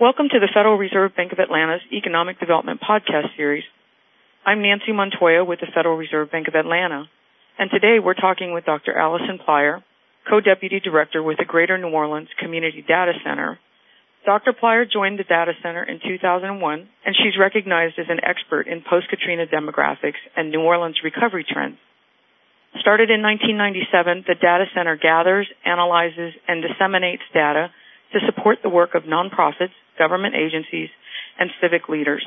Welcome to the Federal Reserve Bank of Atlanta's Economic Development Podcast Series. I'm Nancy Montoya with the Federal Reserve Bank of Atlanta, and today we're talking with Dr. Allison Plyer, Co-Deputy Director with the Greater New Orleans Community Data Center. Dr. Plyer joined the data center in 2001, and she's recognized as an expert in post-Katrina demographics and New Orleans recovery trends. Started in 1997, the data center gathers, analyzes, and disseminates data to support the work of nonprofits, government agencies, and civic leaders.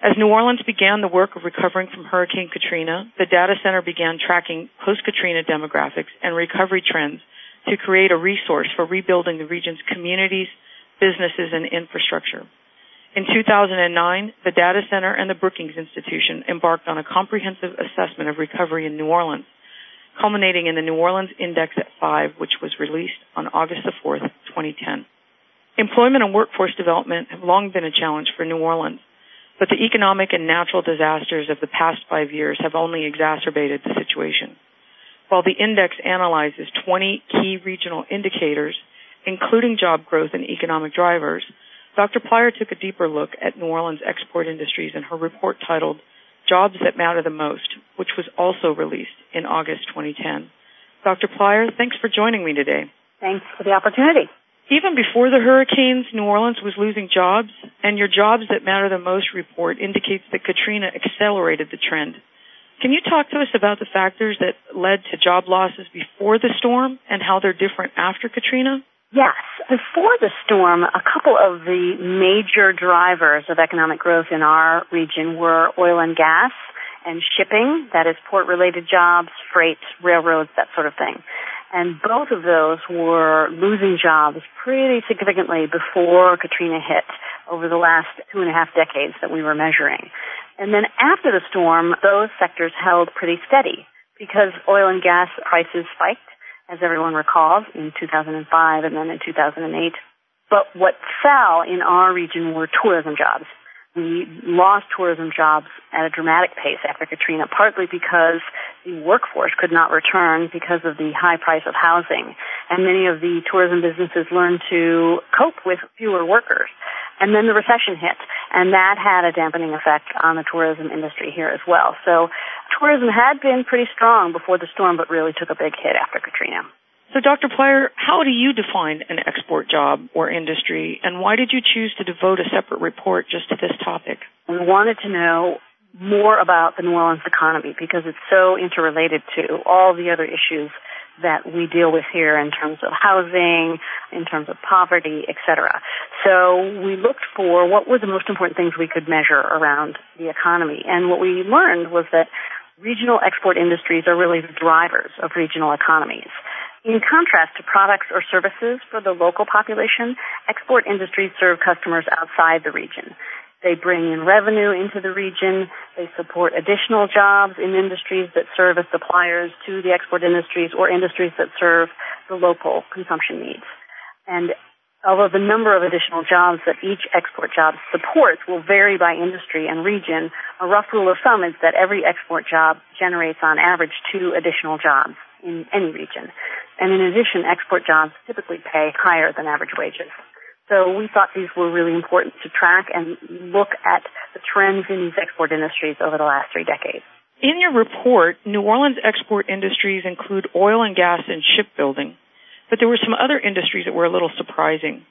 As New Orleans began the work of recovering from Hurricane Katrina, the data center began tracking post-Katrina demographics and recovery trends to create a resource for rebuilding the region's communities, businesses, and infrastructure. In 2009, the data center and the Brookings Institution embarked on a comprehensive assessment of recovery in New Orleans, culminating in the New Orleans Index at 5, which was released on August 4, 2010. Employment and workforce development have long been a challenge for New Orleans, but the economic and natural disasters of the past five years have only exacerbated the situation. While the index analyzes 20 key regional indicators, including job growth and economic drivers, Dr. Plyer took a deeper look at New Orleans export industries in her report titled Jobs That Matter the Most, which was also released in August 2010. Dr. Plyer, thanks for joining me today. Thanks for the opportunity. Even before the hurricanes, New Orleans was losing jobs, and your Jobs That Matter the Most report indicates that Katrina accelerated the trend. Can you talk to us about the factors that led to job losses before the storm and how they're different after Katrina? Yes. Before the storm, a couple of the major drivers of economic growth in our region were oil and gas and shipping, that is port related jobs, freight, railroads, that sort of thing. And both of those were losing jobs pretty significantly before Katrina hit over the last two and a half decades that we were measuring. And then after the storm, those sectors held pretty steady because oil and gas prices spiked, as everyone recalls, in 2005 and then in 2008. But what fell in our region were tourism jobs we lost tourism jobs at a dramatic pace after Katrina, partly because the workforce could not return because of the high price of housing. And many of the tourism businesses learned to cope with fewer workers. And then the recession hit, and that had a dampening effect on the tourism industry here as well. So tourism had been pretty strong before the storm, but really took a big hit after Katrina. So, Dr. Plyer, how do you define an export job or industry, and why did you choose to devote a separate report just to this topic? We wanted to know more about the New Orleans economy because it's so interrelated to all the other issues that we deal with here in terms of housing, in terms of poverty, etc. So we looked for what were the most important things we could measure around the economy. And what we learned was that regional export industries are really the drivers of regional economies. In contrast to products or services for the local population, export industries serve customers outside the region. They bring in revenue into the region. They support additional jobs in industries that serve as suppliers to the export industries or industries that serve the local consumption needs. And although the number of additional jobs that each export job supports will vary by industry and region, a rough rule of thumb is that every export job generates on average two additional jobs in any region. And in addition, export jobs typically pay higher than average wages. So we thought these were really important to track and look at the trends in these export industries over the last three decades. In your report, New Orleans export industries include oil and gas and shipbuilding, but there were some other industries that were a little surprising.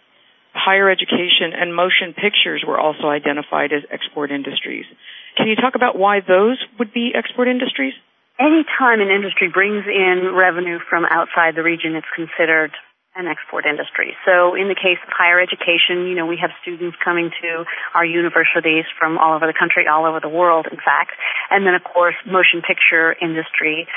Higher education and motion pictures were also identified as export industries. Can you talk about why those would be export industries? Anytime an industry brings in revenue from outside the region, it's considered an export industry. So in the case of higher education, you know, we have students coming to our universities from all over the country, all over the world, in fact. And then, of course, motion picture industry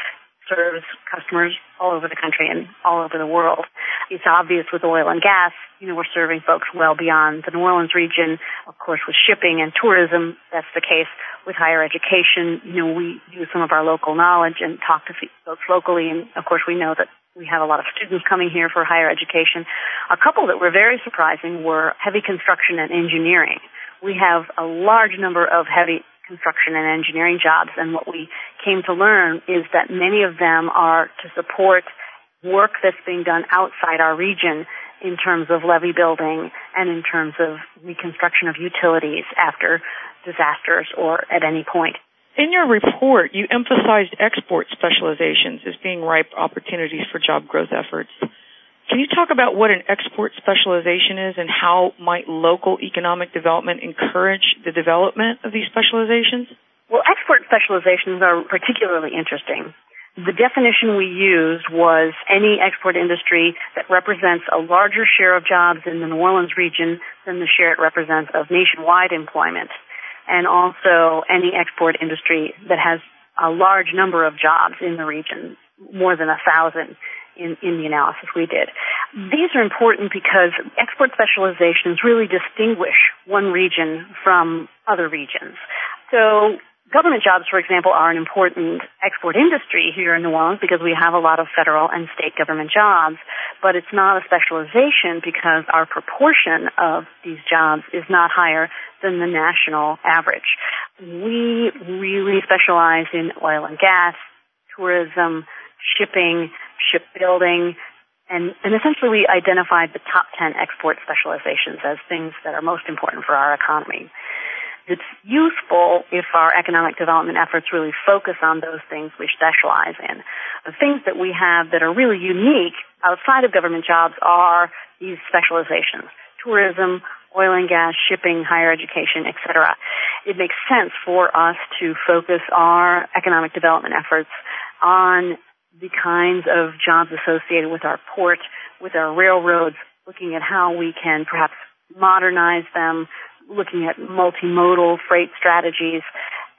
serves customers all over the country and all over the world. It's obvious with oil and gas, you know, we're serving folks well beyond the New Orleans region. Of course, with shipping and tourism, that's the case. With higher education, you know, we use some of our local knowledge and talk to folks locally. And of course, we know that we have a lot of students coming here for higher education. A couple that were very surprising were heavy construction and engineering. We have a large number of heavy construction and engineering jobs. And what we came to learn is that many of them are to support work that's being done outside our region in terms of levee building and in terms of reconstruction of utilities after disasters or at any point. In your report, you emphasized export specializations as being ripe opportunities for job growth efforts. Can you talk about what an export specialization is and how might local economic development encourage the development of these specializations? Well, export specializations are particularly interesting. The definition we used was any export industry that represents a larger share of jobs in the New Orleans region than the share it represents of nationwide employment, and also any export industry that has a large number of jobs in the region, more than a thousand in, in the analysis we did. These are important because export specializations really distinguish one region from other regions. So government jobs, for example, are an important export industry here in New Orleans because we have a lot of federal and state government jobs, but it's not a specialization because our proportion of these jobs is not higher than the national average. We really specialize in oil and gas, tourism, shipping, shipbuilding, and, and essentially we identified the top 10 export specializations as things that are most important for our economy. It's useful if our economic development efforts really focus on those things we specialize in. The things that we have that are really unique outside of government jobs are these specializations. Tourism, oil and gas, shipping, higher education, etc. It makes sense for us to focus our economic development efforts on the kinds of jobs associated with our port, with our railroads, looking at how we can perhaps modernize them, looking at multimodal freight strategies.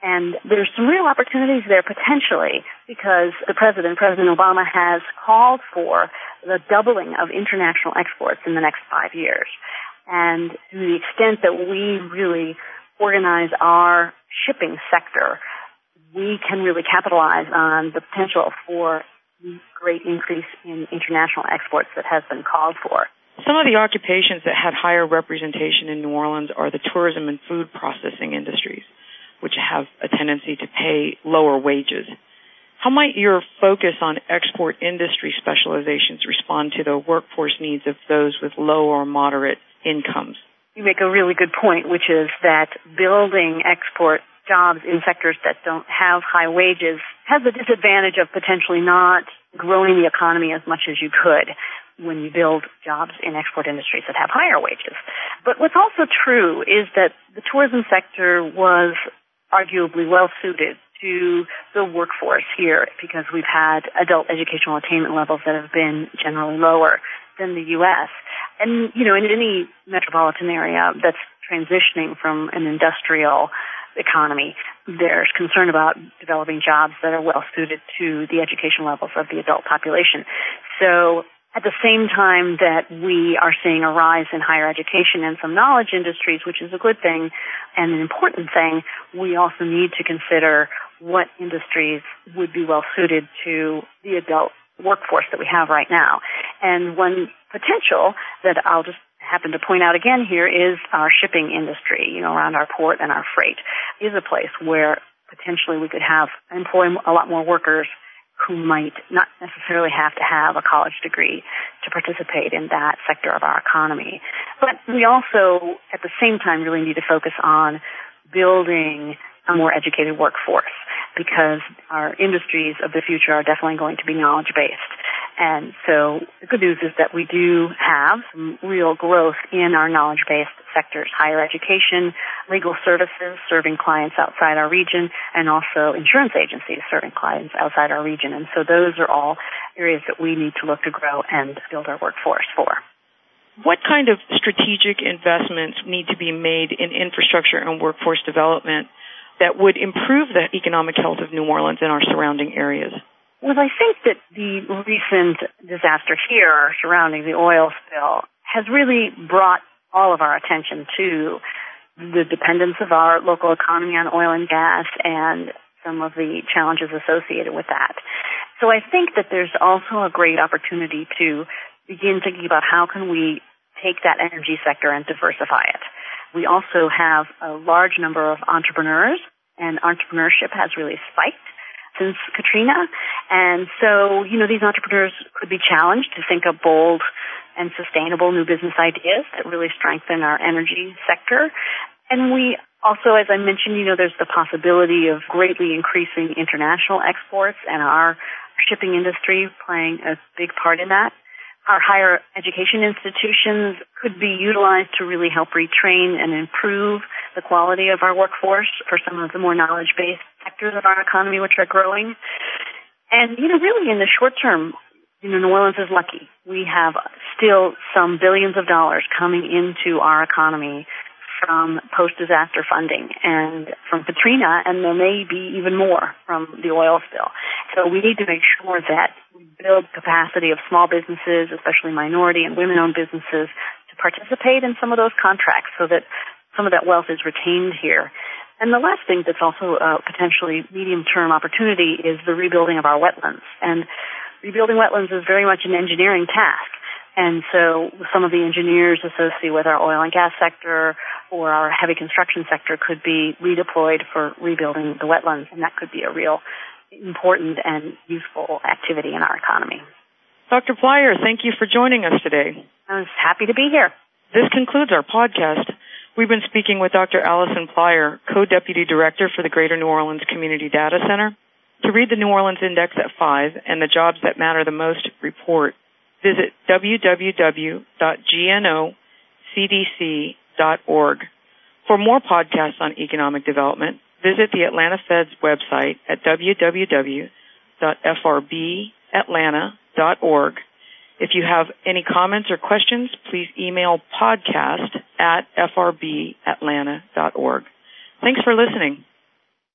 And there's some real opportunities there potentially because the president, President Obama, has called for the doubling of international exports in the next five years. And to the extent that we really organize our shipping sector we can really capitalize on the potential for great increase in international exports that has been called for. Some of the occupations that had higher representation in New Orleans are the tourism and food processing industries, which have a tendency to pay lower wages. How might your focus on export industry specializations respond to the workforce needs of those with low or moderate incomes? You make a really good point, which is that building export jobs in sectors that don't have high wages has the disadvantage of potentially not growing the economy as much as you could when you build jobs in export industries that have higher wages. But what's also true is that the tourism sector was arguably well suited to the workforce here because we've had adult educational attainment levels that have been generally lower than the U.S. And, you know, in any metropolitan area that's transitioning from an industrial economy. There's concern about developing jobs that are well suited to the education levels of the adult population. So at the same time that we are seeing a rise in higher education and some knowledge industries, which is a good thing and an important thing, we also need to consider what industries would be well suited to the adult workforce that we have right now. And one potential that I'll just happen to point out again here is our shipping industry, you know, around our port and our freight is a place where potentially we could have employ a lot more workers who might not necessarily have to have a college degree to participate in that sector of our economy. But we also, at the same time, really need to focus on building a more educated workforce because our industries of the future are definitely going to be knowledge based. And so the good news is that we do have some real growth in our knowledge-based sectors, higher education, legal services serving clients outside our region, and also insurance agencies serving clients outside our region. And so those are all areas that we need to look to grow and build our workforce for. What kind of strategic investments need to be made in infrastructure and workforce development that would improve the economic health of New Orleans and our surrounding areas? Well, I think that the recent disaster here surrounding the oil spill has really brought all of our attention to the dependence of our local economy on oil and gas and some of the challenges associated with that. So I think that there's also a great opportunity to begin thinking about how can we take that energy sector and diversify it. We also have a large number of entrepreneurs and entrepreneurship has really spiked since Katrina. And so, you know, these entrepreneurs could be challenged to think of bold and sustainable new business ideas that really strengthen our energy sector. And we also, as I mentioned, you know, there's the possibility of greatly increasing international exports and our shipping industry playing a big part in that. Our higher education institutions could be utilized to really help retrain and improve the quality of our workforce for some of the more knowledge-based sectors of our economy which are growing. And, you know, really in the short term, you know, New Orleans is lucky. We have still some billions of dollars coming into our economy from post-disaster funding and from Katrina, and there may be even more from the oil spill. So we need to make sure that we build capacity of small businesses, especially minority and women-owned businesses, to participate in some of those contracts so that some of that wealth is retained here. And the last thing that's also a potentially medium-term opportunity is the rebuilding of our wetlands. And rebuilding wetlands is very much an engineering task. And so some of the engineers associated with our oil and gas sector or our heavy construction sector could be redeployed for rebuilding the wetlands, and that could be a real important and useful activity in our economy. Dr. Plyer, thank you for joining us today. I was happy to be here. This concludes our podcast. We've been speaking with Dr. Allison Plyer, Co-Deputy Director for the Greater New Orleans Community Data Center. To read the New Orleans Index at 5 and the Jobs That Matter the Most report, visit www.gnocdc.org. For more podcasts on economic development, visit the Atlanta Fed's website at www.frbatlanta.org. If you have any comments or questions, please email podcast at frbatlanta.org. Thanks for listening.